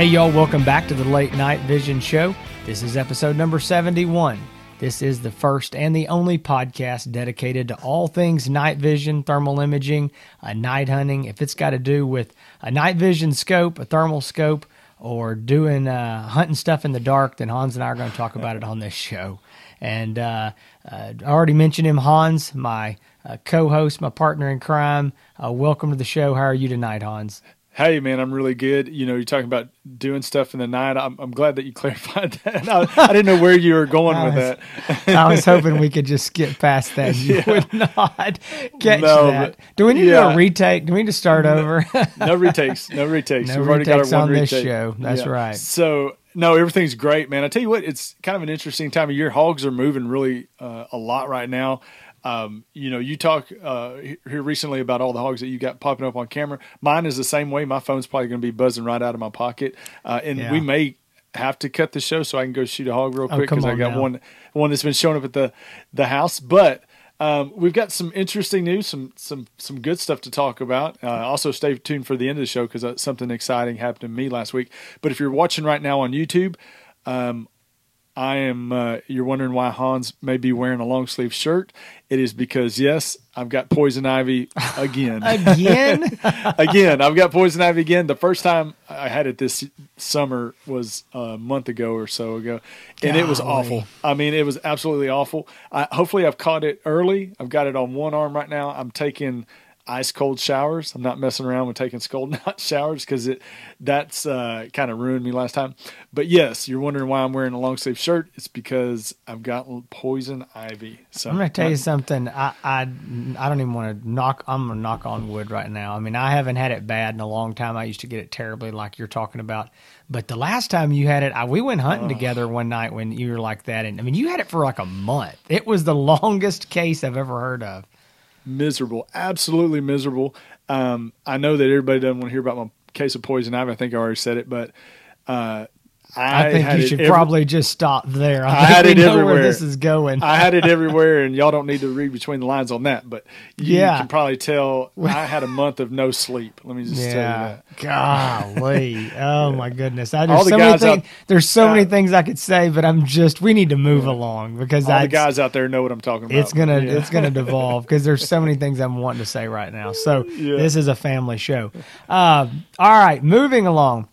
Hey, y'all, welcome back to the Late Night Vision Show. This is episode number 71. This is the first and the only podcast dedicated to all things night vision, thermal imaging, uh, night hunting. If it's got to do with a night vision scope, a thermal scope, or doing uh, hunting stuff in the dark, then Hans and I are going to talk about it on this show. And uh, uh, I already mentioned him, Hans, my uh, co host, my partner in crime. Uh, welcome to the show. How are you tonight, Hans? Hey man, I'm really good. You know, you're talking about doing stuff in the night. I'm, I'm glad that you clarified that. I, I didn't know where you were going with that. I was hoping we could just skip past that. You Yeah. would not catch No, that. but- Do we need to do yeah. a retake? Do we need to start over? No retakes. No retakes. No We've already got retakes our one on this retake. show. That's right. So no, everything's great, man. I tell you what, it's kind of an interesting time of year. Hogs are moving really uh, a lot right now. Um, you know, you talk uh, here recently about all the hogs that you got popping up on camera. Mine is the same way. My phone's probably going to be buzzing right out of my pocket, uh, and Yeah. we may have to cut the show so I can go shoot a hog real Oh, quick because I got now. one one that's been showing up at the the house, but. Um, we've got some interesting news, some some some good stuff to talk about. Uh, also, stay tuned for the end of the show because uh, something exciting happened to me last week. But if you're watching right now on YouTube, um, I am. Uh, you're wondering why Hans may be wearing a long sleeve shirt. It is because yes, I've got poison ivy again. Again? again, I've got poison ivy again. The first time I had it this summer was a month ago or so ago, and it was awful. I mean, it was absolutely awful. I, hopefully, I've caught it early. I've got it on one arm right now. I'm taking ice cold showers. I'm not messing around with taking scalding hot showers because it that's uh, kind of ruined me last time. But yes, you're wondering why I'm wearing a long sleeve shirt. It's because I've got poison ivy. So I'm going to tell you something. I, I, I don't even want to knock. I'm to knock on wood right now. I mean, I haven't had it bad in a long time. I used to get it terribly, like you're talking about. But the last time you had it, I, we went hunting together one night when you were like that. And I mean, you had it for like a month. It was the longest case I've ever heard of. Miserable, absolutely miserable. Um, I know that everybody doesn't want to hear about my case of poison ivy. I think I already said it, but uh, I, I think you should every- probably just stop there. I, I had it everywhere. where this is going. I had it everywhere, and y'all don't need to read between the lines on that. But you Yeah. can probably tell I had a month of no sleep. Let me just tell you yeah, that. golly, oh my goodness! I, All there's the so many guys out- things. There's so many uh, things I could say, but I'm just. We need to move along because All I, the guys out there know what I'm talking about. it's gonna Yeah. it's gonna devolve because there's so many things I'm wanting to say right now. So Yeah. this is a family show. Um, all right, moving along.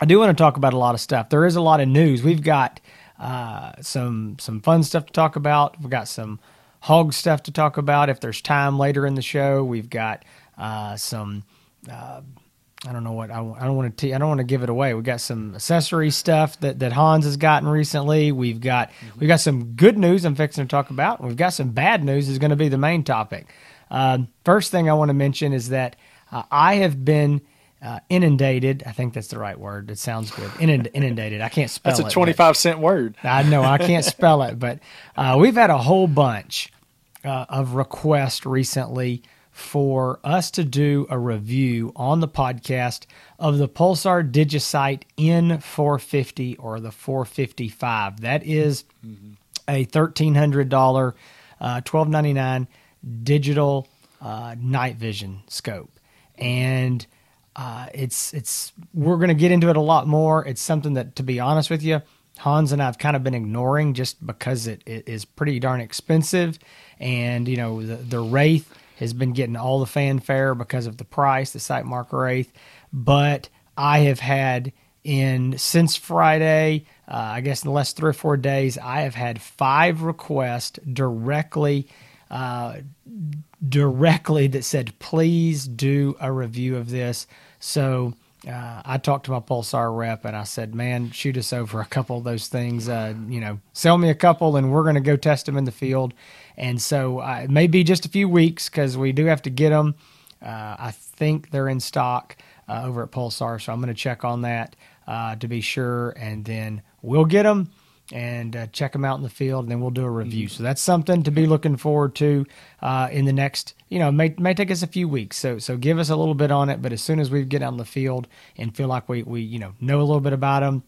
I do want to talk about a lot of stuff. There is a lot of news. We've got uh, some some fun stuff to talk about. We've got some hog stuff to talk about. If there's time later in the show, we've got uh, some. Uh, I don't know what I, I don't want to. T- I don't want to give it away. We got some accessory stuff that, that Hans has gotten recently. We've got we've got some good news I'm fixing to talk about. We've got some bad news is going to be the main topic. Um, first thing I want to mention is that uh, I have been uh, inundated. I think that's the right word. It sounds good. Inund- inundated. I can't spell That's a 25 cent word. I know I can't spell it, but uh, we've had a whole bunch uh, of requests recently for us to do a review on the podcast of the Pulsar Digisight N450 or the 455. That is a thirteen hundred dollar, uh, twelve ninety nine digital uh, night vision scope, and uh, it's it's we're going to get into it a lot more. It's something that, to be honest with you, Hans and I've kind of been ignoring just because it, it is pretty darn expensive, and you know the the Wraith has been getting all the fanfare because of the price, the Sightmark Wraith, but I have had in since Friday, uh, I guess in the last three or four days, I have had five requests directly. Uh, directly that said, please do a review of this. So uh, I talked to my Pulsar rep and I said, man, shoot us over a couple of those things. Uh, you know, sell me a couple and we're going to go test them in the field. And so uh, it may be just a few weeks because we do have to get them. Uh, I think they're in stock uh, over at Pulsar. So I'm going to check on that uh, to be sure. And then we'll get them and uh, check them out in the field, and then we'll do a review. So that's something to be looking forward to uh, in the next. You know, may may take us a few weeks. So so give us a little bit on it, but as soon as we get out in the field and feel like we we you know know a little bit about them,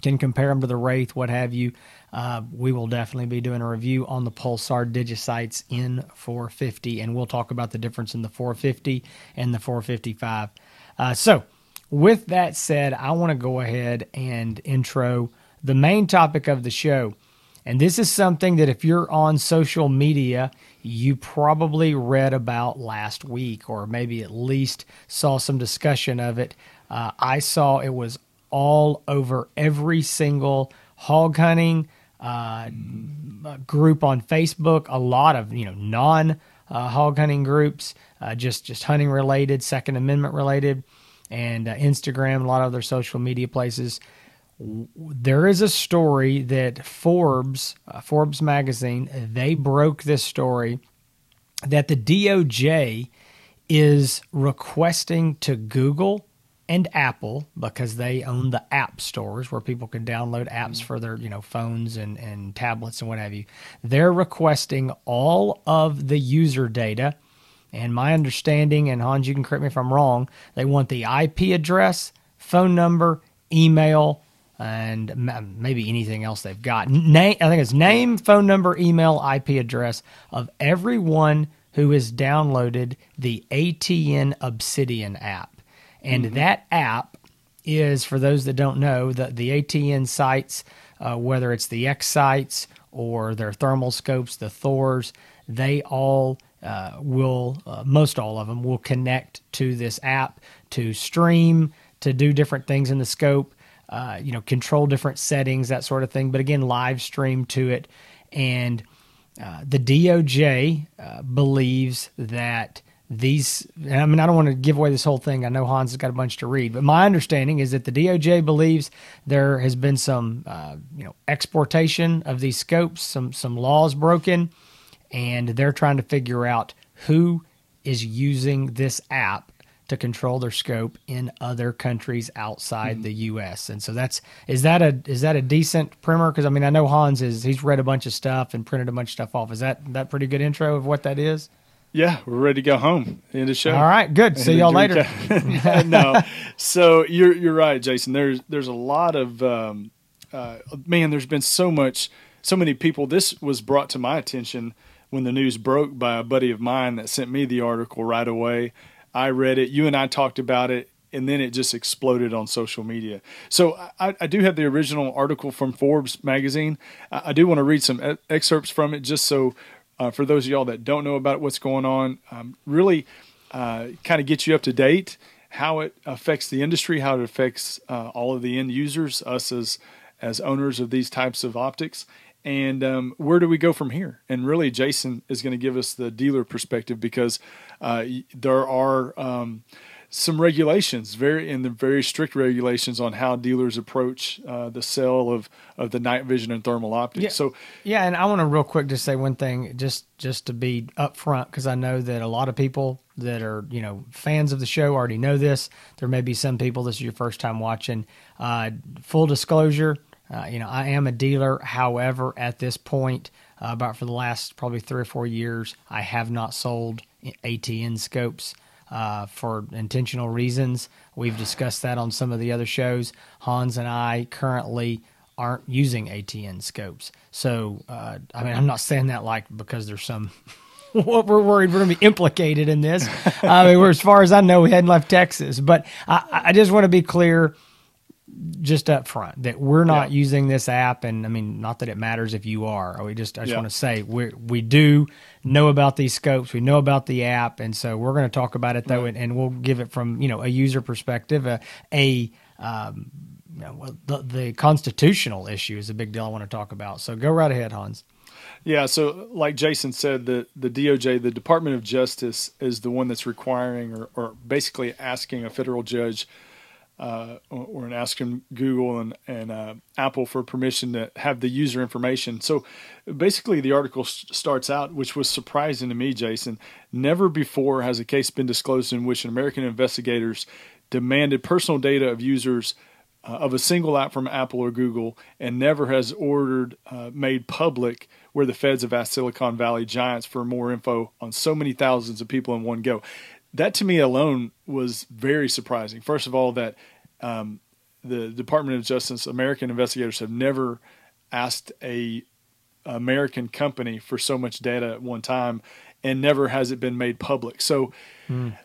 can compare them to the Wraith, what have you. Uh, we will definitely be doing a review on the Pulsar Digisites in 450, and we'll talk about the difference in the 450 and the 455. Uh, so, with that said, I want to go ahead and intro the main topic of the show. And this is something that if you're on social media, you probably read about last week, or maybe at least saw some discussion of it. Uh, I saw it was all over every single hog hunting uh, group on Facebook. A lot of you know non uh, hog hunting groups, uh, just just hunting related, Second Amendment related, and uh, Instagram, a lot of other social media places there is a story that Forbes, uh, Forbes magazine, they broke this story that the DOJ is requesting to Google and Apple because they own the app stores where people can download apps mm-hmm. for their you know phones and, and tablets and what have you. They're requesting all of the user data. And my understanding, and Hans, you can correct me if I'm wrong, they want the IP address, phone number, email, and maybe anything else they've got. Name, I think it's name, phone number, email, IP address of everyone who has downloaded the ATN Obsidian app. And mm-hmm. that app is, for those that don't know, the, the ATN sights, uh, whether it's the X-Sights or their thermal scopes, the Thors, they all uh, will, uh, most all of them, will connect to this app to stream, to do different things in the scope uh, you know, control different settings, that sort of thing. But again, live stream to it. And uh, the DOJ uh, believes that these, I mean, I don't want to give away this whole thing. I know Hans has got a bunch to read, but my understanding is that the DOJ believes there has been some, uh, you know, exportation of these scopes, some some laws broken, and they're trying to figure out who is using this app to control their scope in other countries outside mm-hmm. the U.S. And so that's is that a is that a decent primer? Because I mean I know Hans is he's read a bunch of stuff and printed a bunch of stuff off. Is that that pretty good intro of what that is? Yeah, we're ready to go home. End the show. All right, good. See y'all later. no, so you're you're right, Jason. There's there's a lot of um, uh, man. There's been so much, so many people. This was brought to my attention when the news broke by a buddy of mine that sent me the article right away. I read it. You and I talked about it, and then it just exploded on social media. So I, I do have the original article from Forbes magazine. I, do want to read some excerpts from it, just so uh, for those of y'all that don't know about what's going on, um, really uh, kind of get you up to date. How it affects the industry, how it affects uh, all of the end users, us as as owners of these types of optics, and um, where do we go from here? And really, Jason is going to give us the dealer perspective because uh, there are um, some regulations, very in the very strict regulations on how dealers approach uh, the sale of, of the night vision and thermal optics. Yeah, so, yeah, and I want to real quick just say one thing, just just to be upfront, because I know that a lot of people that are you know fans of the show already know this. There may be some people this is your first time watching. Uh, full disclosure uh, you know, I am a dealer. However, at this point, uh, about for the last probably three or four years, I have not sold ATN scopes uh, for intentional reasons. We've discussed that on some of the other shows. Hans and I currently aren't using ATN scopes. So, uh, I mean, I'm not saying that like because there's some. what we're worried we're going to be implicated in this. I mean, as far as I know, we hadn't left Texas, but I, I just want to be clear just up front that we're not yeah. using this app and i mean not that it matters if you are we just i just yeah. want to say we we do know about these scopes we know about the app and so we're going to talk about it though right. and, and, we'll give it from you know a user perspective a, a um, you know, the, the constitutional issue is a big deal i want to talk about so go right ahead hans yeah, so like Jason said, the, the DOJ, the Department of Justice, is the one that's requiring or, or basically asking a federal judge uh, or, or asking Google and, and uh, Apple for permission to have the user information. So basically, the article starts out, which was surprising to me, Jason. Never before has a case been disclosed in which American investigators demanded personal data of users uh, of a single app from Apple or Google, and never has ordered uh, made public where the feds have asked Silicon Valley giants for more info on so many thousands of people in one go that to me alone was very surprising. First of all, that um, the Department of Justice, American investigators have never asked a American company for so much data at one time, and never has it been made public. So, mm.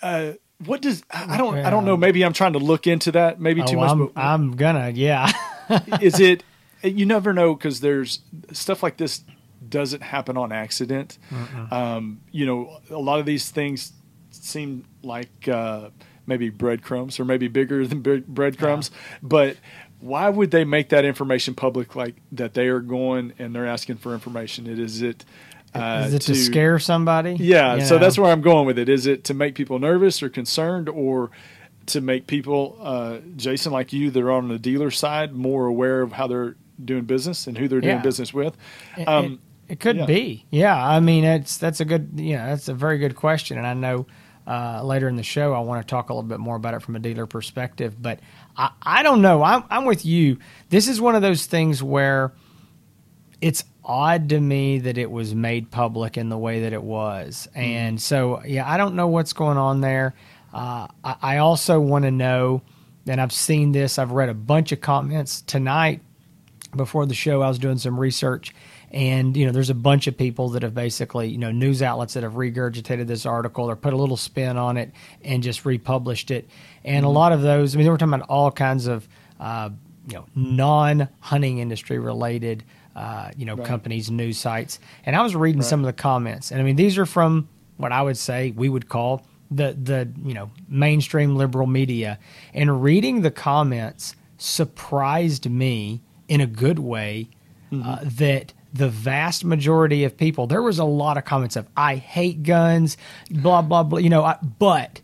uh, what does I don't I don't know. Maybe I'm trying to look into that. Maybe too Oh, much. I'm, but I'm gonna, yeah. is it? You never know because there's stuff like this doesn't happen on accident. Um, you know, a lot of these things seem like uh, maybe breadcrumbs or maybe bigger than bre- breadcrumbs. But why would they make that information public like that? They are going and they're asking for information. It is it. Uh, Is it to, scare somebody? yeah, You so know? that's where I'm going with it. Is it to make people nervous or concerned, or to make people, uh, Jason, like you, that are on the dealer side, more aware of how they're doing business and who they're doing business with? It- Um, it, it could yeah. be. Yeah, I mean, it's that's a good. Yeah, that's a very good question, and I know uh, later in the show I want to talk a little bit more about it from a dealer perspective. But I, I don't know. I'm I'm with you. This is one of those things where it's odd to me that it was made public in the way that it was, and so yeah, I don't know what's going on there. Uh, I, I also want to know, and I've seen this. I've read a bunch of comments tonight before the show i was doing some research and you know there's a bunch of people that have basically you know news outlets that have regurgitated this article or put a little spin on it and just republished it. And a lot of those i mean we're talking about all kinds of uh, you know non-hunting industry related uh, you know companies news sites. And i was reading some of the comments. And i mean these are from what i would say we would call the the you know mainstream liberal media. And reading the comments surprised me in a good way uh, that the vast majority of people there was a lot of comments of i hate guns blah blah blah you know I, but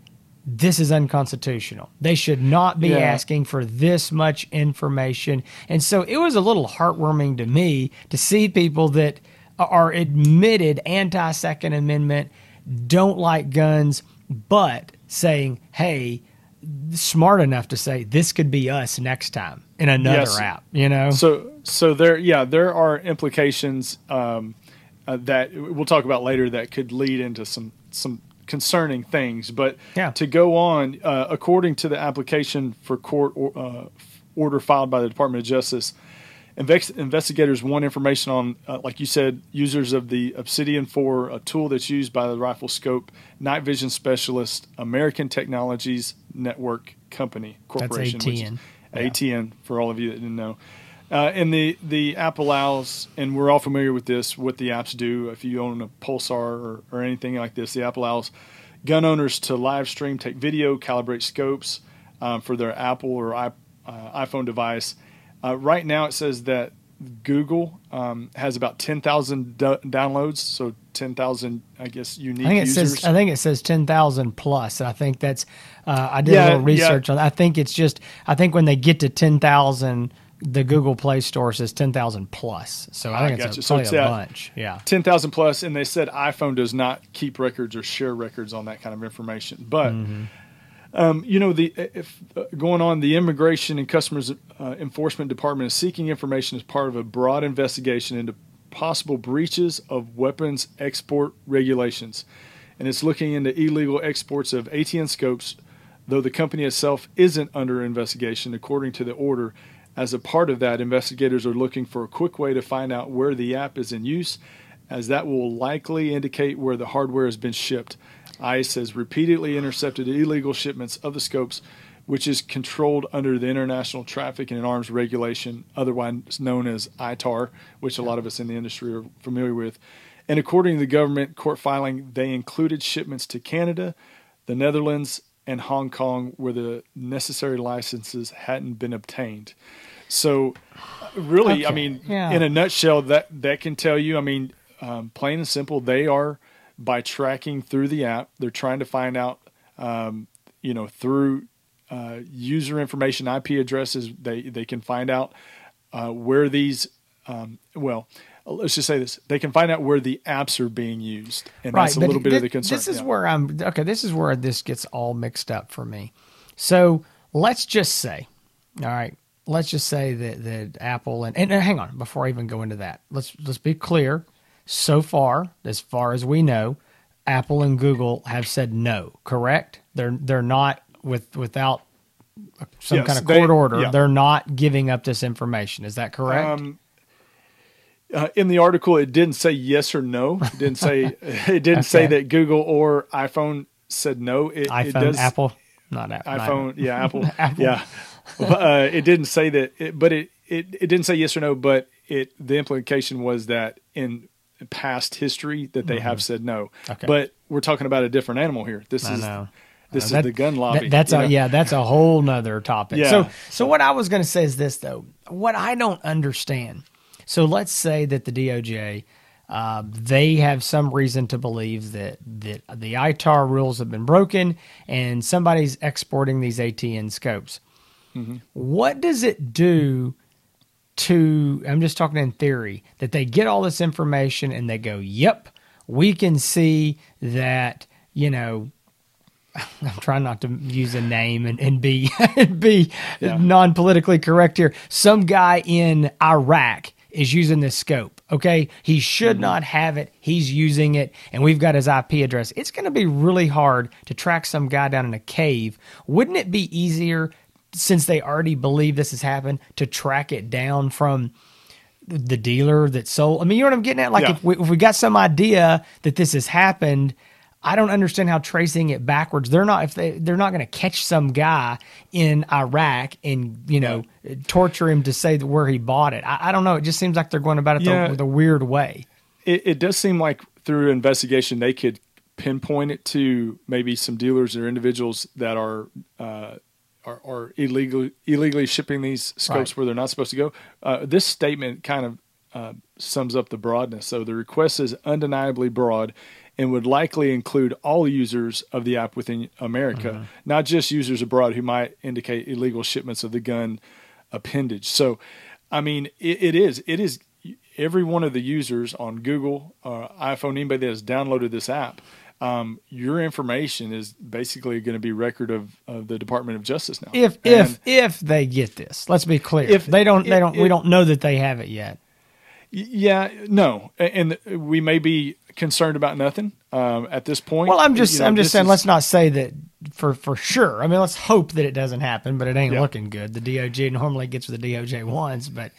this is unconstitutional. They should not be Yeah. asking for this much information. And so it was a little heartwarming to me to see people that are admitted anti second amendment don't like guns but saying hey smart enough to say this could be us next time in another Yes. app you know So, so there, yeah, there are implications um, uh, that we'll talk about later that could lead into some some concerning things. But Yeah. to go on, uh, according to the application for court or, uh, order filed by the Department of Justice, investigators want information on, uh, like you said, users of the Obsidian 4, a tool that's used by the Rifle Scope Night Vision Specialist American Technologies Network Company Corporation. is ATN. ATN for all of you that didn't know. Uh, and the, the app allows, and we're all familiar with this, what the apps do. If you own a Pulsar or, or anything like this, the app allows gun owners to live stream, take video, calibrate scopes um, for their Apple or I, uh, iPhone device. Uh, right now, it says that Google um, has about 10,000 do- downloads, so 10,000, I guess, unique I think it users. says I think it says ten thousand plus. I think that's uh, I did Yeah, a little yeah. research on. I think it's just I think when they get to ten thousand, the Google Play Store says ten thousand plus. So I I think it's a, So it's, a bunch. Yeah. 10,000 plus, and they said iPhone does not keep records or share records on that kind of information. But, Mm-hmm. um, you know, the if uh, going on, the Immigration and Customs uh, Enforcement Department is seeking information as part of a broad investigation into possible breaches of weapons export regulations, and it's looking into illegal exports of ATN scopes. Though the company itself isn't under investigation, according to the order, as a part of that, investigators are looking for a quick way to find out where the app is in use, as that will likely indicate where the hardware has been shipped. ICE has repeatedly intercepted illegal shipments of the scopes, which is controlled under the International Traffic in Arms Regulation, otherwise known as ITAR, which a lot of us in the industry are familiar with. And according to the government court filing, they included shipments to Canada, the Netherlands, and Hong Kong where the necessary licenses hadn't been obtained. So, really, I mean, yeah. in a nutshell, that that can tell you. I mean, um, plain and simple, they are by tracking through the app. They're trying to find out, um, you know, through uh, user information, IP addresses. They they can find out uh, where these. Um, well, let's just say this: they can find out where the apps are being used, and that's a little bit thi- of the concern. This is Yeah. where I'm okay. This is where this gets all mixed up for me. So let's just say, all right, let's just say that that Apple and, and and hang on before I even go into that. Let's let's be clear. So far, as far as we know, Apple and Google have said no. Correct? They're they're not with without some Yes, kind of they- court order. yeah. They're not giving up this information. Is that correct? Um, uh, in the article, it didn't say yes or no. It didn't say it didn't say that Google or iPhone said no. It, iPhone, it does, Apple, not Apple. iPhone, yeah, Apple, Apple. yeah. uh, it didn't say that, it, but it, it it didn't say yes or no. But it the implication was that in past history that they have said no. Mm-hmm. Okay. But we're talking about a different animal here. This I is know. This Uh, is the gun lobby. That- that's a know? yeah, that's a whole nother topic. Yeah. So so what I was going to say is this though. What I don't understand. So let's say that the DOJ uh, they have some reason to believe that that the ITAR rules have been broken and somebody's exporting these ATN scopes. Mm-hmm. What does it do to I'm just talking in theory that they get all this information and they go, "Yep, we can see that, you know, I'm trying not to use a name and, and be and be Yeah. non politically correct here. Some guy in Iraq is using this scope. Okay. He should mm-hmm. not have it. He's using it, and we've got his IP address. It's going to be really hard to track some guy down in a cave. Wouldn't it be easier, since they already believe this has happened, to track it down from the dealer that sold. I mean, you know what I'm getting at? Like Yeah. if, we, if we got some idea that this has happened, I don't understand how tracing it backwards. They're not if they they're not going to catch some guy in Iraq and you know torture him to say that where he bought it. I, I don't know. It just seems like they're going about it Yeah. the, with a weird way. it, it does seem like through investigation they could pinpoint it to maybe some dealers or individuals that are uh, are, are illegal illegally shipping these scopes Right. where they're not supposed to go. Uh, this statement kind of uh, sums up the broadness. So the request is undeniably broad and would likely include all users of the app within America, not just users abroad who might indicate illegal shipments of the gun appendage. So, I mean, it, it is it is every one of the users on Google, uh, iPhone, anybody that has downloaded this app. Um, your information is basically going to be record of, of the Department of Justice now. If And- if if they get this, let's be clear. If- they don't, they don't. we don't know that they have it yet. Yeah, no, and we may be concerned about nothing um, at this point. Well, I'm just You know, I'm just saying is- let's not say that for for sure. I mean, let's hope that it doesn't happen, but it ain't Yeah. looking good. The DOJ normally gets what the DOJ wants, but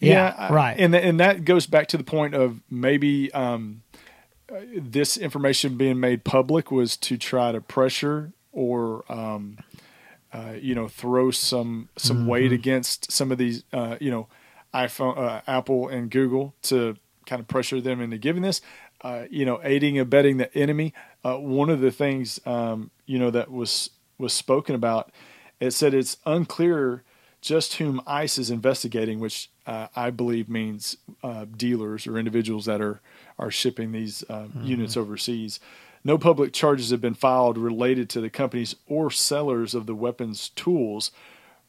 yeah, I- right. and and that goes back to the point of maybe um, this information being made public was to try to pressure or um, uh, you know throw some some Mm-hmm. weight against some of these uh, you know iPhone, uh, Apple, and Google to kind of pressure them into giving this. Uh, you know, aiding and abetting the enemy. Uh, one of the things um, you know that was was spoken about. It said it's unclear just whom ICE is investigating, which uh, I believe means uh, dealers or individuals that are are shipping these uh, units overseas. No public charges have been filed related to the companies or sellers of the weapons tools.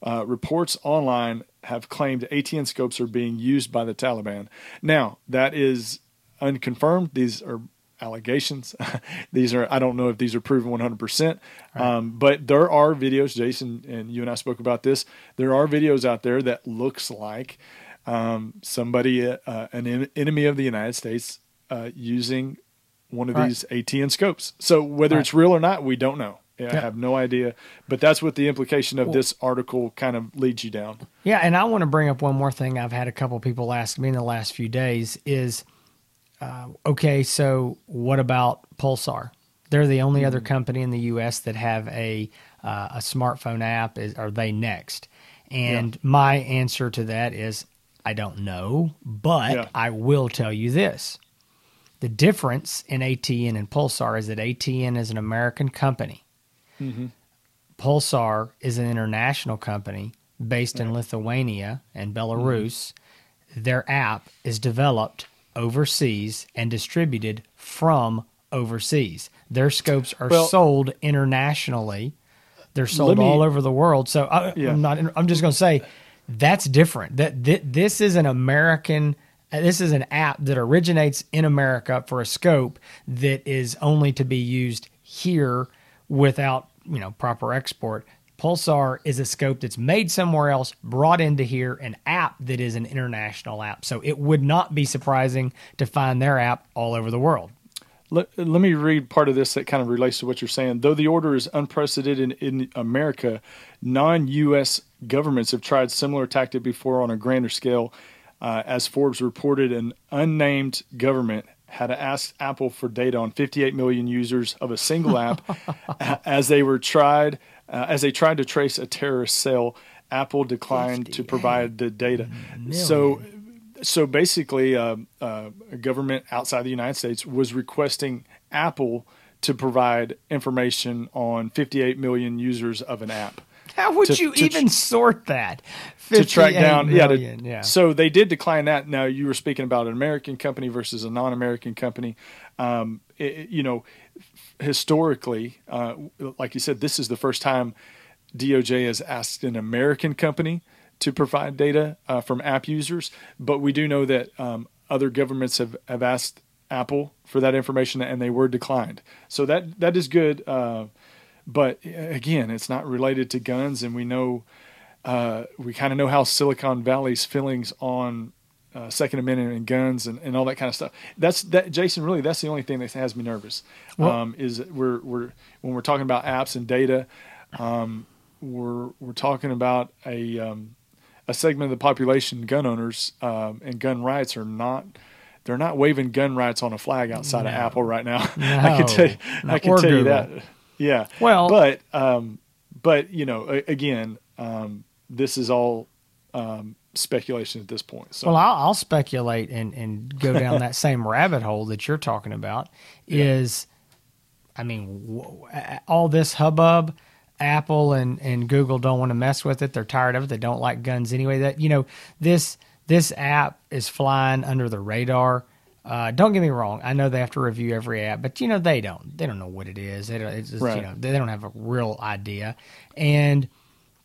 Uh, reports online have claimed ATN scopes are being used by the Taliban. Now, that is unconfirmed. These are allegations. these are I don't know if these are proven 100%. Um, but there are videos Jason and you and I spoke about this. There are videos out there that looks like um, somebody uh, an en- enemy of the United States uh, using one of Right. these ATN scopes. So whether Right. it's real or not, we don't know. I Yeah. have no idea. But that's what the implication of this article kind of leads you down. Yeah, and I want to bring up one more thing. I've had a couple people ask me in the last few days is, uh, okay, so what about Pulsar? They're the only other company in the U.S. that have a uh, a smartphone app. Is are they next? And my answer to that is I don't know, but Yeah. I will tell you this: the difference in ATN and Pulsar is that ATN is an American company. Pulsar is an international company based in Lithuania and Belarus. Their app is developed overseas and distributed from overseas. Their scopes are Well- sold internationally. They're sold me- all over the world. So I, Yeah. I'm not. I'm just going to say that's different. That thi- this is an American. This is an app that originates in America for a scope that is only to be used here without you know proper export. Pulsar is a scope that's made somewhere else, brought into here, an app that is an international app. So it would not be surprising to find their app all over the world. Let, let me read part of this that kind of relates to what you're saying. Though the order is unprecedented in, in America, non US governments have tried similar tactic before on a grander scale. Uh, as Forbes reported, an unnamed government had asked Apple for data on 58 million users of a single app as they were tried uh, as they tried to trace a terrorist cell. Apple declined to provide the data. Million. So, so basically, uh, uh, a government outside the United States was requesting Apple to provide information on 58 million users of an app. How would to- you to even sort that? to track 58 down. Yeah, to- yeah. So they did decline that. Now you were speaking about an American company versus a non-American company. Um, it- you know, historically, uh, like you said, this is the first time DOJ has asked an American company to provide data uh, from app users. But we do know that um, other governments have, have asked Apple for that information and they were declined. So that that is good. Uh, but again, it's not related to guns, and we know uh, we kind of know how Silicon Valley's feelings on uh, Second Amendment and guns and, and all that kind of stuff. That's that, Jason. Really, that's the only thing that has me nervous. Well- um, is we're we're when we're talking about apps and data, um, we're we're talking about a um, a segment of the population, gun owners um, and gun rights are not. They're not waving gun rights on a flag outside of Apple right now. I can tell you, I can tell you that. Yeah. Well- but um, but you know, again, um, this is all um, speculation at this point. So Well, I'll, I'll speculate and, and go down that same rabbit hole that you're talking about. Is, I mean, all this hubbub, Apple and, and Google don't want to mess with it. They're tired of it. They don't like guns anyway. That you know this this app is flying under the radar. Uh, don't get me wrong. I know they have to review every app, but you know they don't. They don't know what it is. They don't. It's just, Right. you know they don't have a real idea. And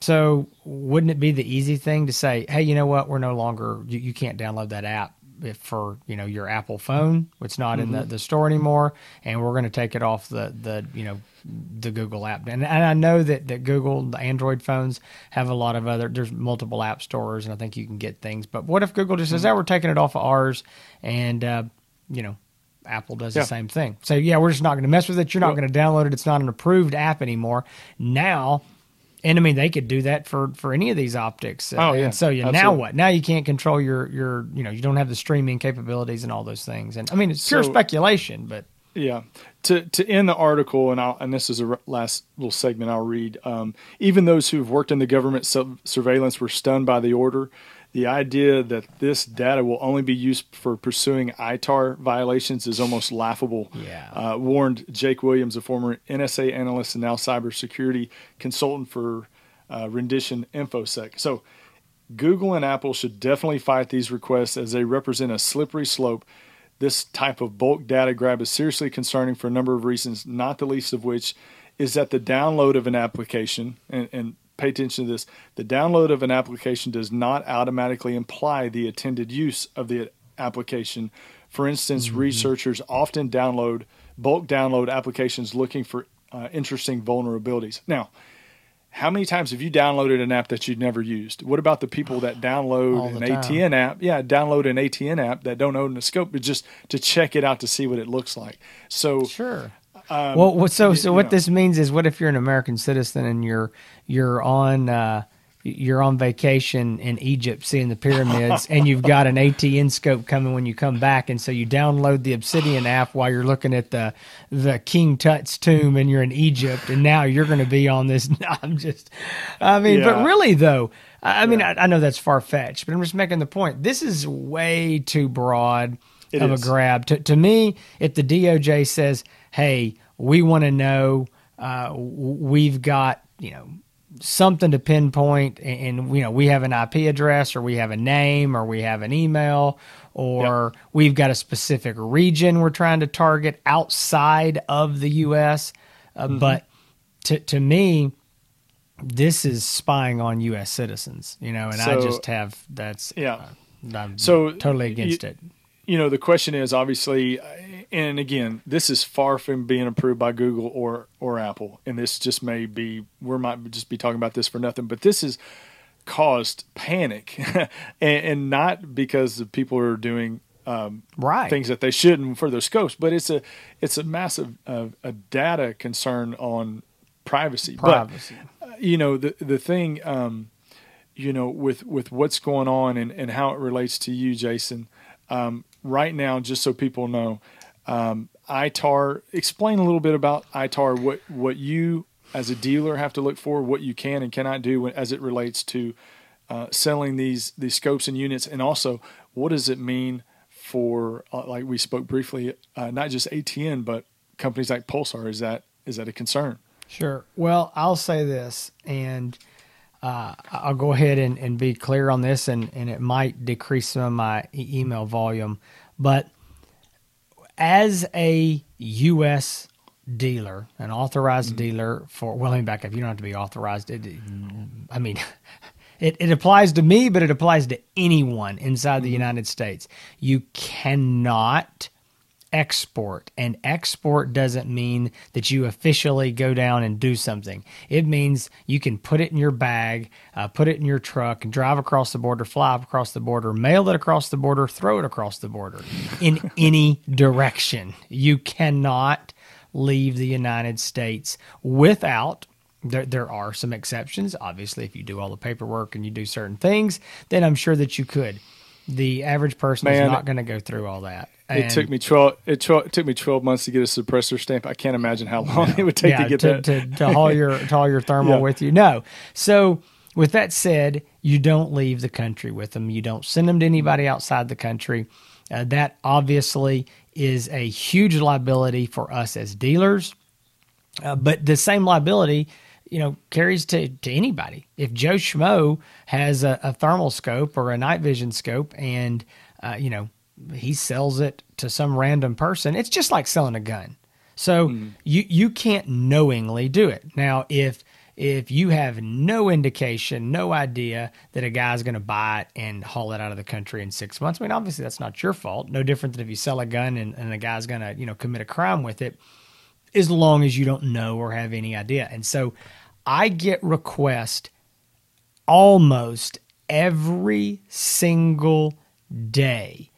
so, wouldn't it be the easy thing to say, "Hey, you know what? We're no longer. You, you can't download that app if for you know your Apple phone. It's not in the, the store anymore, and we're going to take it off the the you know the Google app. And, and I know that that Google, the Android phones have a lot of other. There's multiple app stores, and I think you can get things. But what if Google just says, "Oh, we're taking it off of ours," and uh, you know. Apple does Yeah. the same thing. So yeah, we're just not going to mess with it. You're not Well- going to download it. It's not an approved app anymore. Now, and I mean they could do that for for any of these optics. Oh, yeah. And so yeah, now what? Now you can't control your your you know you don't have the streaming capabilities and all those things. And I mean it's pure So- speculation, but Yeah. To to end the article, and I'll, and this is a last little segment I'll read. Um, even those who've worked in the government sub- surveillance were stunned by the order. The idea that this data will only be used for pursuing ITAR violations is almost laughable. Yeah. Uh, warned Jake Williams, a former NSA analyst and now cybersecurity consultant for uh, Rendition InfoSec. So Google and Apple should definitely fight these requests as they represent a slippery slope. This type of bulk data grab is seriously concerning for a number of reasons, not the least of which is that the download of an application, and, and pay attention to this, the download of an application does not automatically imply the intended use of the application. For instance, researchers often download bulk download applications looking for uh, interesting vulnerabilities. Now, how many times have you downloaded an app that you'd never used? What about the people that download an time. ATN app? Yeah, download an ATN app that don't own the scope, but just to check it out to see what it looks like. So sure. Well, what, so so what know. this means is, what if you're an American citizen and you're you're on uh, you're on vacation in Egypt seeing the pyramids, and you've got an ATN scope coming when you come back, and so you download the Obsidian app while you're looking at the the King Tut's tomb, and you're in Egypt, and now you're going to be on this. I'm just, I mean, but really though, I mean, I, I know that's far fetched, but I'm just making the point. This is way too broad It of is. a grab. To, to me, if the DOJ says, "Hey, we want to know, uh, we've got you know something to pinpoint, and, and you know we have an IP address, or we have a name, or we have an email, or we've got a specific region we're trying to target outside of the U.S." Uh, Mm-hmm. But to to me, this is spying on U.S. citizens, you know, and I just have that's Yeah. uh, I'm So, totally against it. you know the question is obviously and again this is far from being approved by google or or apple and this just may be we might just be talking about this for nothing but this has caused panic and, and not because the people are doing um, Right. things that they shouldn't for their scopes but it's a it's a massive uh, a data concern on privacy Privacy. but uh, you know the the thing um, you know with with what's going on and, and how it relates to you jason um, right now, just so people know, um, ITAR. Explain a little bit about ITAR. What what you as a dealer have to look for, what you can and cannot do as it relates to uh, selling these these scopes and units, and also what does it mean for uh, like we spoke briefly, uh, not just ATN but companies like Pulsar. Is that is that a concern? Sure. Well, I'll say this, and uh, I'll go ahead and, and be clear on this, and, and it might decrease some of my e- email volume. But as a U.S. dealer, an authorized mm-hmm. dealer for, well, let me back up. You don't have to be authorized. It, I mean, it, it applies to me, but it applies to anyone inside mm-hmm. the United States. You cannot export. And export doesn't mean that you officially go down and do something. It means you can put it in your bag, uh, put it in your truck, drive across the border, fly across the border, mail it across the border, throw it across the border in any direction. You cannot leave the United States without there, there are some exceptions. Obviously, if you do all the paperwork and you do certain things, then I'm sure that you could. The average person Man, is not going to go through all that. And it took me twelve. It, it, took me twelve months to get a suppressor stamp. I can't imagine how long no. it would take yeah, to get to, that to, to haul your to haul your thermal yeah. with you. No. So with that said, you don't leave the country with them. You don't send them to anybody outside the country. Uh, that obviously is a huge liability for us as dealers. Uh, but the same liability, you know, carries to, to anybody. If Joe Schmo has a, a thermal scope or a night vision scope and, uh, you know, he sells it to some random person. It's just like selling a gun. So mm. you you can't knowingly do it. Now if if you have no indication, no idea that a guy's going to buy it and haul it out of the country in six months, I mean, obviously that's not your fault. No different than if you sell a gun and, and a guy's going to, you know, commit a crime with it, as long as you don't know or have any idea. And so I get requests almost every single day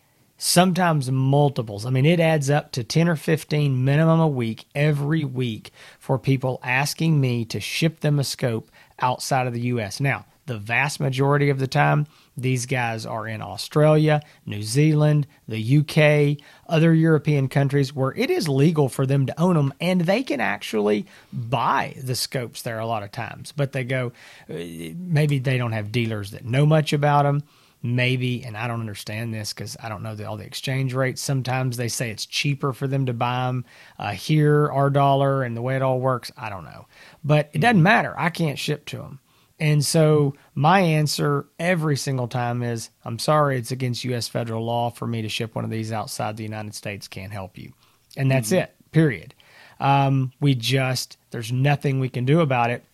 sometimes multiples. I mean, it adds up to 10 or 15 minimum a week every week for people asking me to ship them a scope outside of the US. Now, the vast majority of the time, these guys are in Australia, New Zealand, the UK, other European countries where it is legal for them to own them and they can actually buy the scopes there a lot of times. But they go, uh, maybe they don't have dealers that know much about them maybe, and I don't understand this because I don't know the, all the exchange rates. Sometimes they say it's cheaper for them to buy them uh, here, our dollar, and the way it all works. I don't know, but it doesn't matter. I can't ship to them. And so my answer every single time is I'm sorry, it's against U.S. federal law for me to ship one of these outside the United States. Can't help you. And that's mm-hmm. it, period. Um, we just, there's nothing we can do about it.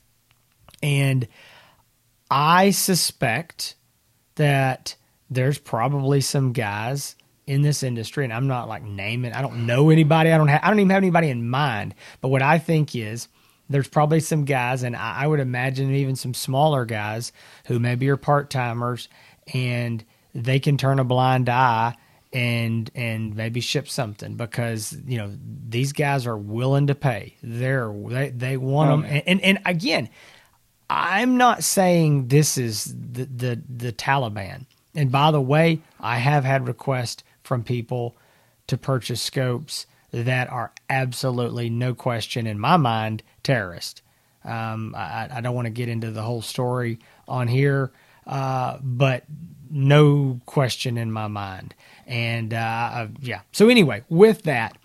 And I suspect that there's probably some guys in this industry, and I'm not like naming. I don't know anybody. I don't have. I don't even have anybody in mind. But what I think is there's probably some guys, and I, I would imagine even some smaller guys who maybe are part timers, and they can turn a blind eye and and maybe ship something because you know these guys are willing to pay. They're they they want oh, them, and, and and again, I'm not saying this is the, the, the Taliban. And by the way, I have had requests from people to purchase scopes that are absolutely no question in my mind terrorist. Um, I, I, don't want to get into the whole story on here, uh, but no question in my mind. And uh, yeah. So anyway, with that,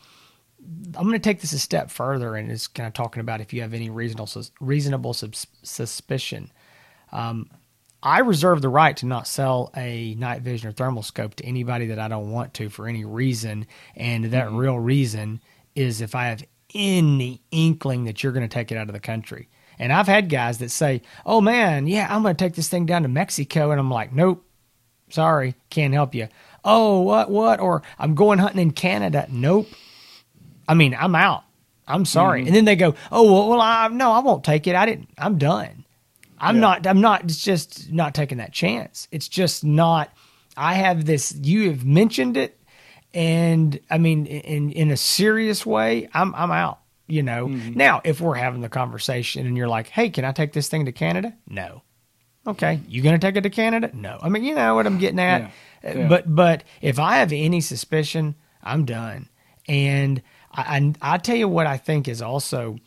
I'm going to take this a step further and it's kind of talking about if you have any reasonable reasonable suspicion. Um, I reserve the right to not sell a night vision or thermal scope to anybody that I don't want to for any reason, and that mm-hmm. real reason is if I have any inkling that you're going to take it out of the country. And I've had guys that say, "Oh man, yeah, I'm going to take this thing down to Mexico," and I'm like, "Nope, sorry, can't help you." Oh, what, what? Or I'm going hunting in Canada. Nope, I mean, I'm out. I'm sorry. Mm-hmm. And then they go, oh well, well, I no, I won't take it. I didn't. I'm done. I'm yeah. not. I'm not. It's just not taking that chance. It's just not. I have this. You have mentioned it, and I mean, in in a serious way, I'm I'm out. You know. Mm-hmm. Now, if we're having the conversation and you're like, hey, can I take this thing to Canada? No. Okay. You gonna take it to Canada? No. I mean, you know what I'm getting at. Yeah Yeah. But but if I have any suspicion, I'm done. And I I, I tell you what I think is also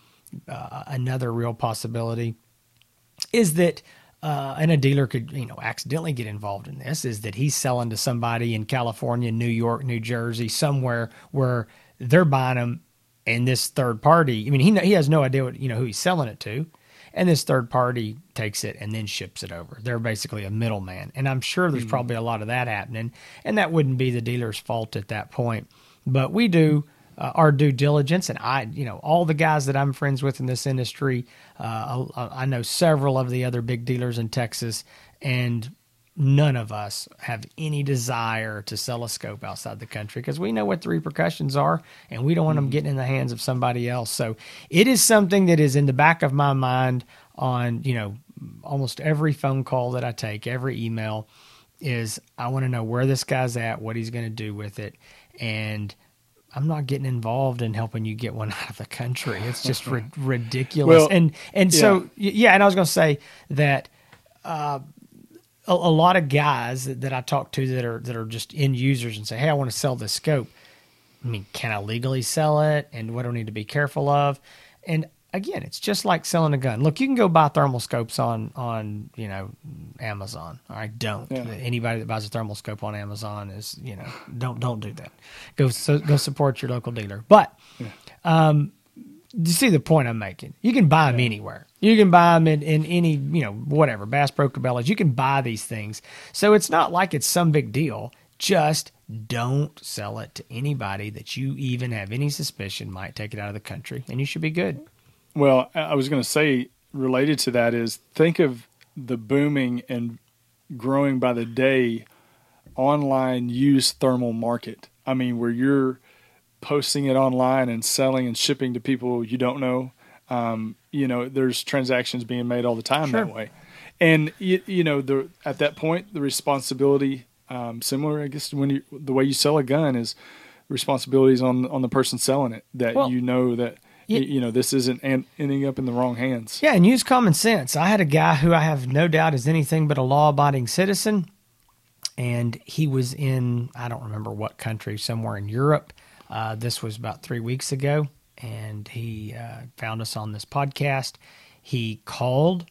uh, another real possibility is that uh, and a dealer could you know accidentally get involved in this is that he's selling to somebody in California, New York, New Jersey, somewhere where they're buying them, and this third party. I mean, he he has no idea what you know who he's selling it to, and this third party takes it and then ships it over. They're basically a middleman, and I'm sure there's probably a lot of that happening, and that wouldn't be the dealer's fault at that point. But we do uh, our due diligence. And I, you know, all the guys that I'm friends with in this industry, uh, I, I know several of the other big dealers in Texas, and none of us have any desire to sell a scope outside the country because we know what the repercussions are and we don't want them getting in the hands of somebody else. So it is something that is in the back of my mind on, you know, almost every phone call that I take, every email is I want to know where this guy's at, what he's going to do with it. And I'm not getting involved in helping you get one out of the country. It's just ri- ridiculous. Well, and and so yeah, and I was going to say that uh, a, a lot of guys that, that I talk to that are that are just end users and say, "Hey, I want to sell this scope." I mean, can I legally sell it? And what do I need to be careful of? And again, it's just like selling a gun. Look, you can go buy thermal scopes on on you know Amazon. All right, don't. Yeah. Anybody that buys a thermal scope on Amazon is you know don't don't do that. Go so, go support your local dealer. But um, you see the point I'm making. You can buy them anywhere. You can buy them in, in any, you know, whatever, Bass Pro Cabela's. You can buy these things. So it's not like it's some big deal. Just don't sell it to anybody that you even have any suspicion might take it out of the country, and you should be good. Well, I was going to say related to that is think of the booming and growing by the day online used thermal market. I mean, where you're posting it online and selling and shipping to people you don't know. Um, you know, there's transactions being made all the time Sure. that way, and you, you know, the at that point the responsibility um, similar, I guess, when you the way you sell a gun is responsibilities on on the person selling it that Well, you know that y- y- you know this isn't an, ending up in the wrong hands. Yeah, and use common sense. I had a guy who I have no doubt is anything but a law abiding citizen. And he was in, I don't remember what country, somewhere in Europe. Uh, this was about three weeks ago. And he uh, found us on this podcast. He called,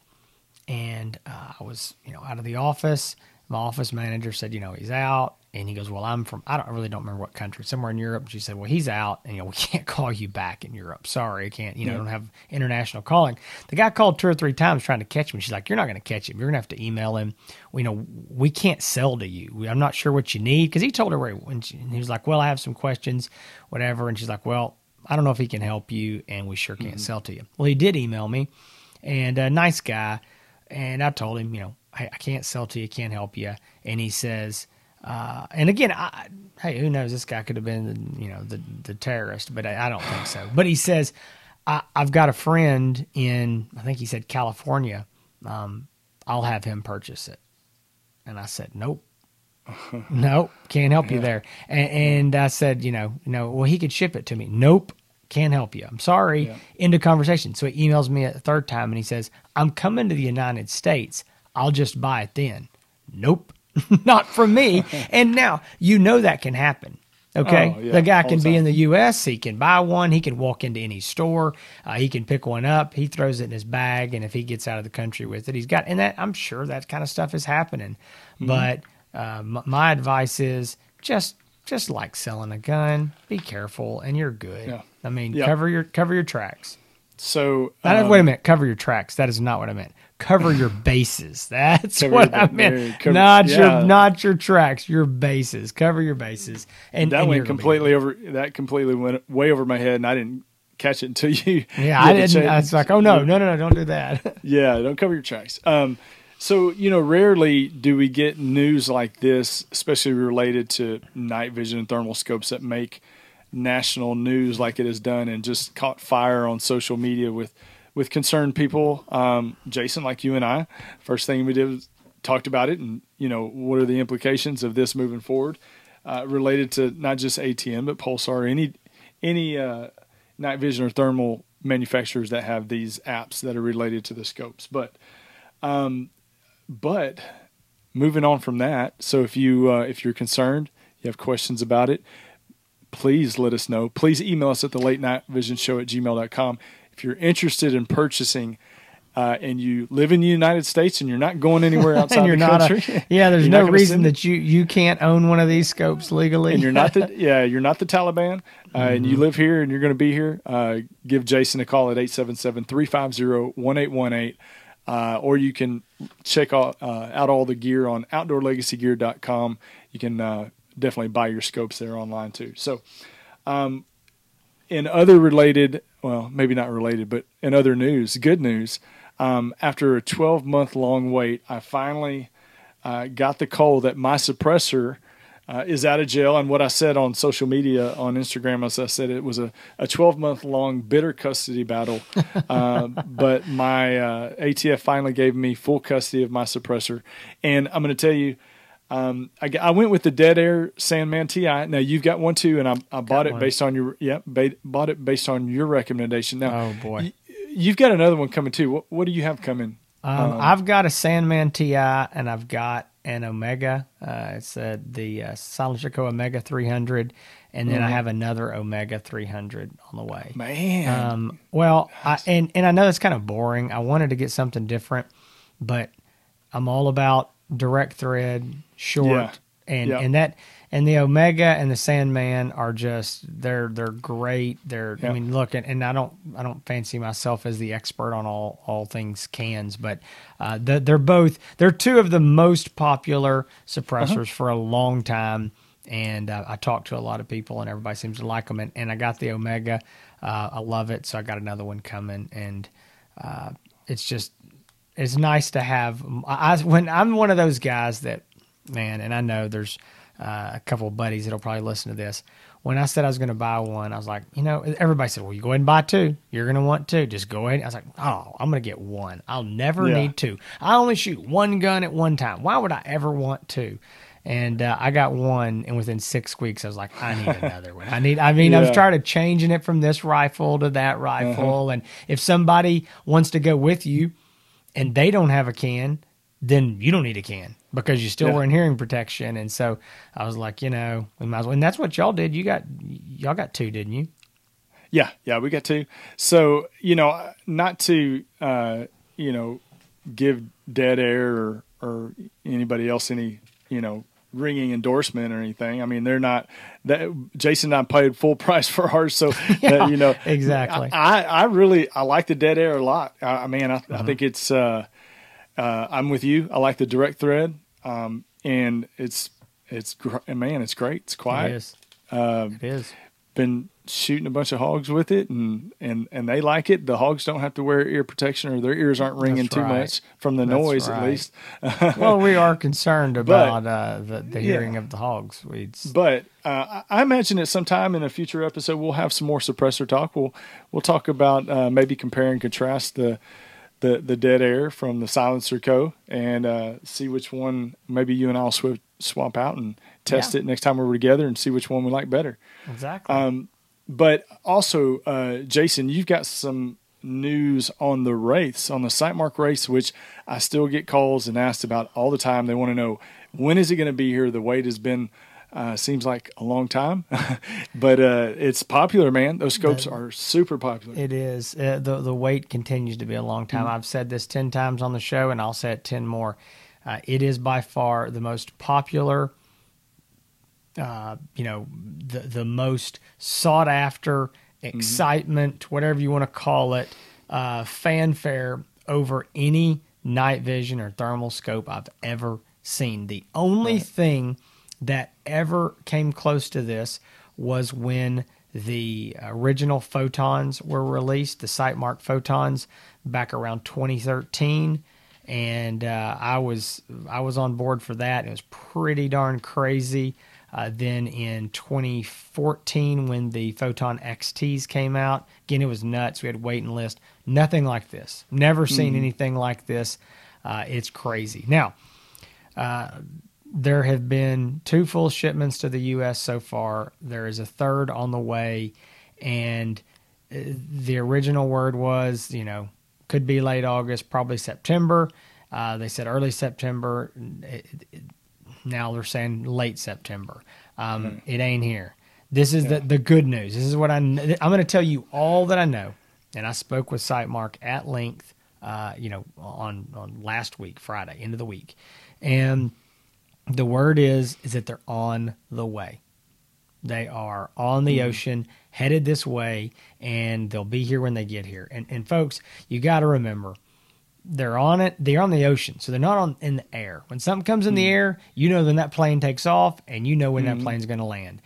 and uh, I was, you know, out of the office. My office manager said, you know, he's out. And he goes, well, I'm from, I don't I really don't remember what country, somewhere in Europe. She said, well, he's out, and you know, we can't call you back in Europe. Sorry, I can't, you know, Yeah. don't have international calling. The guy called two or three times trying to catch me. She's like, you're not going to catch him. You're going to have to email him. We know we can't sell to you. We- I'm not sure what you need because he told her where. He, and, she, and he was like, well, I have some questions, whatever. And she's like, well, I don't know if he can help you, and we sure can't mm-hmm. sell to you. Well, he did email me, and a nice guy. And I told him, you know, hey, I can't sell to you, can't help you. And he says, uh, and again, I, hey, who knows? This guy could have been, the, you know, the the terrorist, but I, I don't think so. But he says, I, I've got a friend in, I think he said California. Um, I'll have him purchase it. And I said, nope. nope, can't help you there. And, and I said, you know, no, well, he could ship it to me. Nope, can't help you. I'm sorry. Yeah. End of conversation. So he emails me a third time and he says, I'm coming to the United States. I'll just buy it then. Nope, not from me. and now you know that can happen. Okay, Oh, yeah, the guy can be in the U.S. He can buy one. He can walk into any store. Uh, he can pick one up. He throws it in his bag, and if he gets out of the country with it, he's got. And that I'm sure that kind of stuff is happening. Mm-hmm. But uh, m- my advice is just just like selling a gun, be careful, and you're good. Yeah. I mean, Yeah. cover your cover your tracks. So um, wait a minute, cover your tracks. That is not what I meant. Cover your bases. That's Cover what I meant. cover- not yeah. your not your tracks. Your bases. Cover your bases. And that and went you're gonna be completely over. That completely went way over my head, and I didn't catch it until you. Yeah, I didn't. change- I was like, oh no, no, no, no, don't do that. Yeah, don't cover your tracks. Um, so you know, rarely do we get news like this, especially related to night vision and thermal scopes that make national news like it has done and just caught fire on social media with with concerned people. Um, Jason, like you and I, first thing we did was talked about it, and you know, what are the implications of this moving forward, uh, related to not just ATN but Pulsar, any any uh, night vision or thermal manufacturers that have these apps that are related to the scopes. But, um, but moving on from that, so if you uh, if you're concerned, you have questions about it, please let us know. Please email us at the late night vision show at gmail.com. If you're interested in purchasing uh, and you live in the United States and you're not going anywhere outside and you're the not country, a, yeah. There's no reason that you you can't own one of these scopes legally. and you're not the yeah you're not the Taliban uh, and Mm-hmm. you live here and you're going to be here uh, give Jason a call at 877-350-1818 uh, or you can check out, uh, out all the gear on outdoorlegacygear.com you can uh, definitely buy your scopes there online too so um, in other related well maybe not related but in other news good news um, after a 12 month long wait I finally uh, got the call that my suppressor uh, is out of jail. And what I said on social media on Instagram, as I said, it was a, a 12 month long bitter custody battle. uh, but my uh, ATF finally gave me full custody of my suppressor. And I'm going to tell you, um, I, I went with the Dead Air Sandman TI. Now you've got one too, and I, I bought it one. based on your yeah, ba- bought it based on your recommendation. Now, Oh, boy. y- you've got another one coming too. What, what do you have coming? Um, I've got a Sandman TI and I've got an Omega. Uh, it's uh, the uh, SilencerCo Omega 300, and then I have another Omega 300 on the way. Man, Um, well, I, and and I know it's kind of boring. I wanted to get something different, but I'm all about direct thread, short, Yeah. and Yeah. and that and the Omega and the Sandman are just they're they're great. They're Yeah. I mean, look, and, and I don't I don't fancy myself as the expert on all all things cans, but uh, the, they're both they're two of the most popular suppressors Uh-huh. for a long time. And uh, I talked to a lot of people, and everybody seems to like them. And, and I got the Omega. Uh, I love it, so I got another one coming, and uh, it's just it's nice to have. I, when I'm one of those guys that man, and I know there's uh, a couple of buddies that'll probably listen to this. When I said I was going to buy one, I was like, you know, everybody said, well, you go ahead and buy two. You're going to want two. Just go ahead. I was like, oh, I'm going to get one. I'll never Yeah. need two. I only shoot one gun at one time. Why would I ever want two? And uh, I got one, and within six weeks, I was like, I need another one. I need. I mean, I was Yeah. trying to changing it from this rifle to that rifle, and if somebody wants to go with you, and they don't have a can, then you don't need a can because you're still Yeah. wearing hearing protection. And so I was like, you know, we might as well. And that's what y'all did. You got y'all got two, didn't you? Yeah, yeah, we got two. So you know, not to uh, you know give Dead Air or or anybody else any you know ringing endorsement or anything. I mean, they're not that Jason and I paid full price for ours, so uh, you know exactly. I, I really I like the Dead Air a lot. I, I mean, I. I think it's uh, uh, I'm with you. I like the direct thread, um, and it's it's gr- man, it's great. It's quiet. is. Uh, It is. been shooting a bunch of hogs with it and and and they like it the hogs don't have to wear ear protection or their ears aren't ringing That's too much from the That's noise at least Well, we are concerned about uh, the, the Yeah. hearing of the hogs. We but uh, I imagine at some time in a future episode we'll have some more suppressor talk. We'll we'll talk about uh, maybe compare and contrast the the the dead air from the silencer co and uh, see which one maybe you and I'll sw- swap out and test Yeah. it next time we're together and see which one we like better. exactly. Um, but also, uh, Jason, you've got some news on the wraiths, on the Sightmark Wraith, which I still get calls and asked about all the time. They want to know when is it going to be here. The wait has been uh, seems like a long time, but uh, it's popular, man. Those scopes The- are super popular. It is. Uh, the the wait continues to be a long time. Mm-hmm. I've said this 10 times on the show and I'll say it 10 more. Uh, it is by far the most popular uh, you know, the the most sought after Mm-hmm. excitement, whatever you want to call it, uh, fanfare over any night vision or thermal scope I've ever seen. The only thing that ever came close to this was when the original photons were released, the Sightmark photons, back around 2013 and uh, I was I was on board for that. It was pretty darn crazy. Uh, then in 2014, when the Photon XTs came out, again it was nuts. We had waiting list. Nothing like this. Never seen anything like this. Uh, it's crazy. Now, uh, there have been two full shipments to the U.S. so far. There is a third on the way, and uh, the original word was, you know, could be late August, probably September. Uh, they said early September. It, it, now they're saying late September. Um, mm. It ain't here. This is yeah. the, the good news. This is what I, I'm going to tell you all that I know. And I spoke with Sightmark at length, uh, you know, on, on last week, Friday, end of the week. And the word is, is that they're on the way. They are on the mm-hmm. ocean, headed this way, and they'll be here when they get here. And, and folks, you got to remember, they're on it. They're on the ocean, so they're not on in the air. When something comes in mm. the hmm. air, you know when that plane takes off, and you know when mm. that hmm. plane's going to land.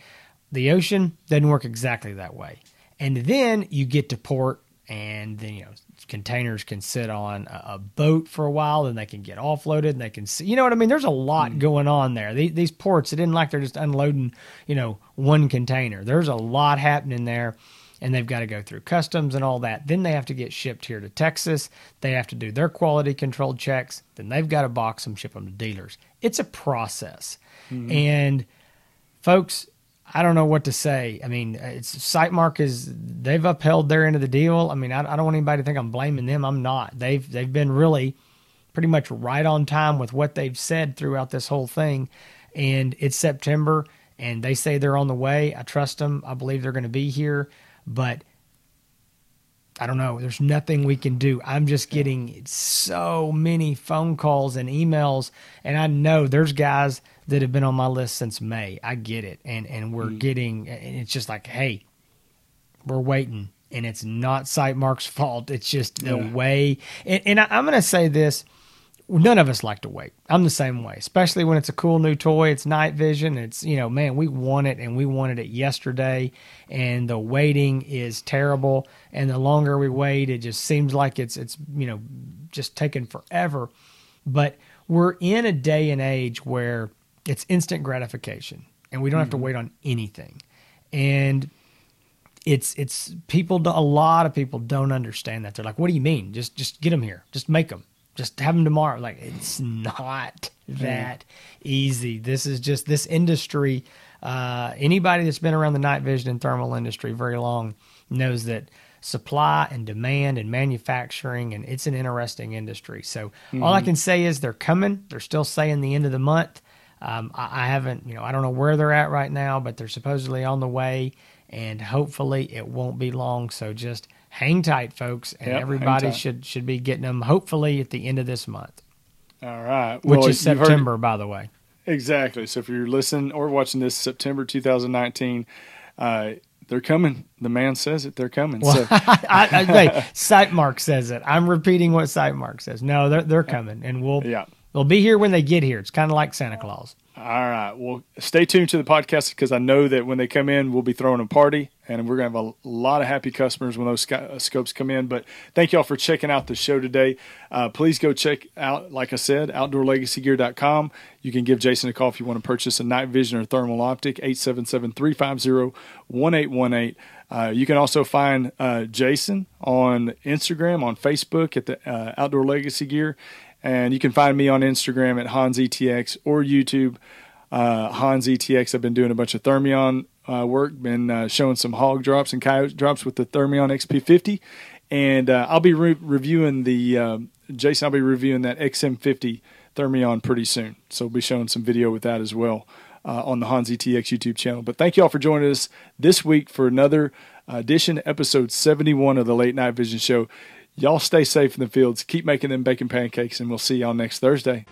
The ocean doesn't work exactly that way. And then you get to port, and then you know containers can sit on a, boat for a while, then they can get offloaded, and they can see. You know what I mean? There's a lot mm. going on there. These, these ports, it isn't like they're just unloading, you know, one container. There's a lot happening there and they've got to go through customs and all that. Then they have to get shipped here to Texas. They have to do their quality control checks. Then they've got to box them, ship them to dealers. It's a process. Mm-hmm. And folks, I don't know what to say. I mean, it's Sightmark is they've upheld their end of the deal. I mean, I, I don't want anybody to think I'm blaming them. I'm not. They've they've been really pretty much right on time with what they've said throughout this whole thing. And it's September, and they say they're on the way. I trust them. I believe they're going to be here. But I don't know. There's nothing we can do. I'm just getting so many phone calls and emails, and I know there's guys that have been on my list since May. I get it, and and we're mm. getting. And it's just like, hey, we're waiting, and it's not Sightmark's fault. It's just the yeah. way. And, and I, I'm going to say this: none of us like to wait. I'm the same way, especially when it's a cool new toy. It's night vision. It's, you know, man, we want it and we wanted it yesterday. And the waiting is terrible. And the longer we wait, it just seems like it's, it's, you know, just taking forever. But we're in a day and age where it's instant gratification and we don't mm-hmm. have to mm-hmm. wait on anything. And it's it's people a lot of people don't understand that they're like what do you mean just just get them here just make them just have them tomorrow. Like it's not that easy. This is just this industry. Uh, anybody that's been around the night vision and thermal industry very long knows that supply and demand and manufacturing and it's an interesting industry. So mm-hmm. all I mm-hmm. can say is they're coming. They're still saying the end of the month. Um, I, I haven't, you know, I don't know where they're at right now, but they're supposedly on the way, and hopefully it won't be long. So just hang tight, folks, and yep, everybody should should be getting them hopefully at the end of this month. All right, which is September, by the way. Exactly. So if you're listening or watching this September 2019, uh, they're coming. The man says it. They're coming. Well, so. I, I, hey, Sightmark says it. I'm repeating what Sightmark says. No, they're they're coming, and we'll yeah. They'll be here when they get here. It's kind of like Santa Claus. All right. Well, stay tuned to the podcast because I know that when they come in, we'll be throwing a party and we're going to have a lot of happy customers when those uh, scopes come in. But thank you all for checking out the show today. Uh, please go check out, like I said, outdoorlegacygear.com. You can give Jason a call if you want to purchase a night vision or thermal optic, 877 350 1818. Uh, you can also find uh, Jason on Instagram, on Facebook at the uh, Outdoor Legacy Gear. And you can find me on Instagram at Hans ETX or YouTube, uh, Hans ETX. I've been doing a bunch of Thermion uh, work, been uh, showing some hog drops and coyote drops with the Thermion XP50. And uh, I'll be re- reviewing the, um, Jason, I'll be reviewing that XM50 Thermion pretty soon. So I'll be showing some video with that as well. Uh, on the Hans ETX YouTube channel. But thank you all for joining us this week for another edition, episode 71 of the Late Night Vision Show. Y'all stay safe in the fields. Keep making them bacon pancakes, and we'll see y'all next Thursday.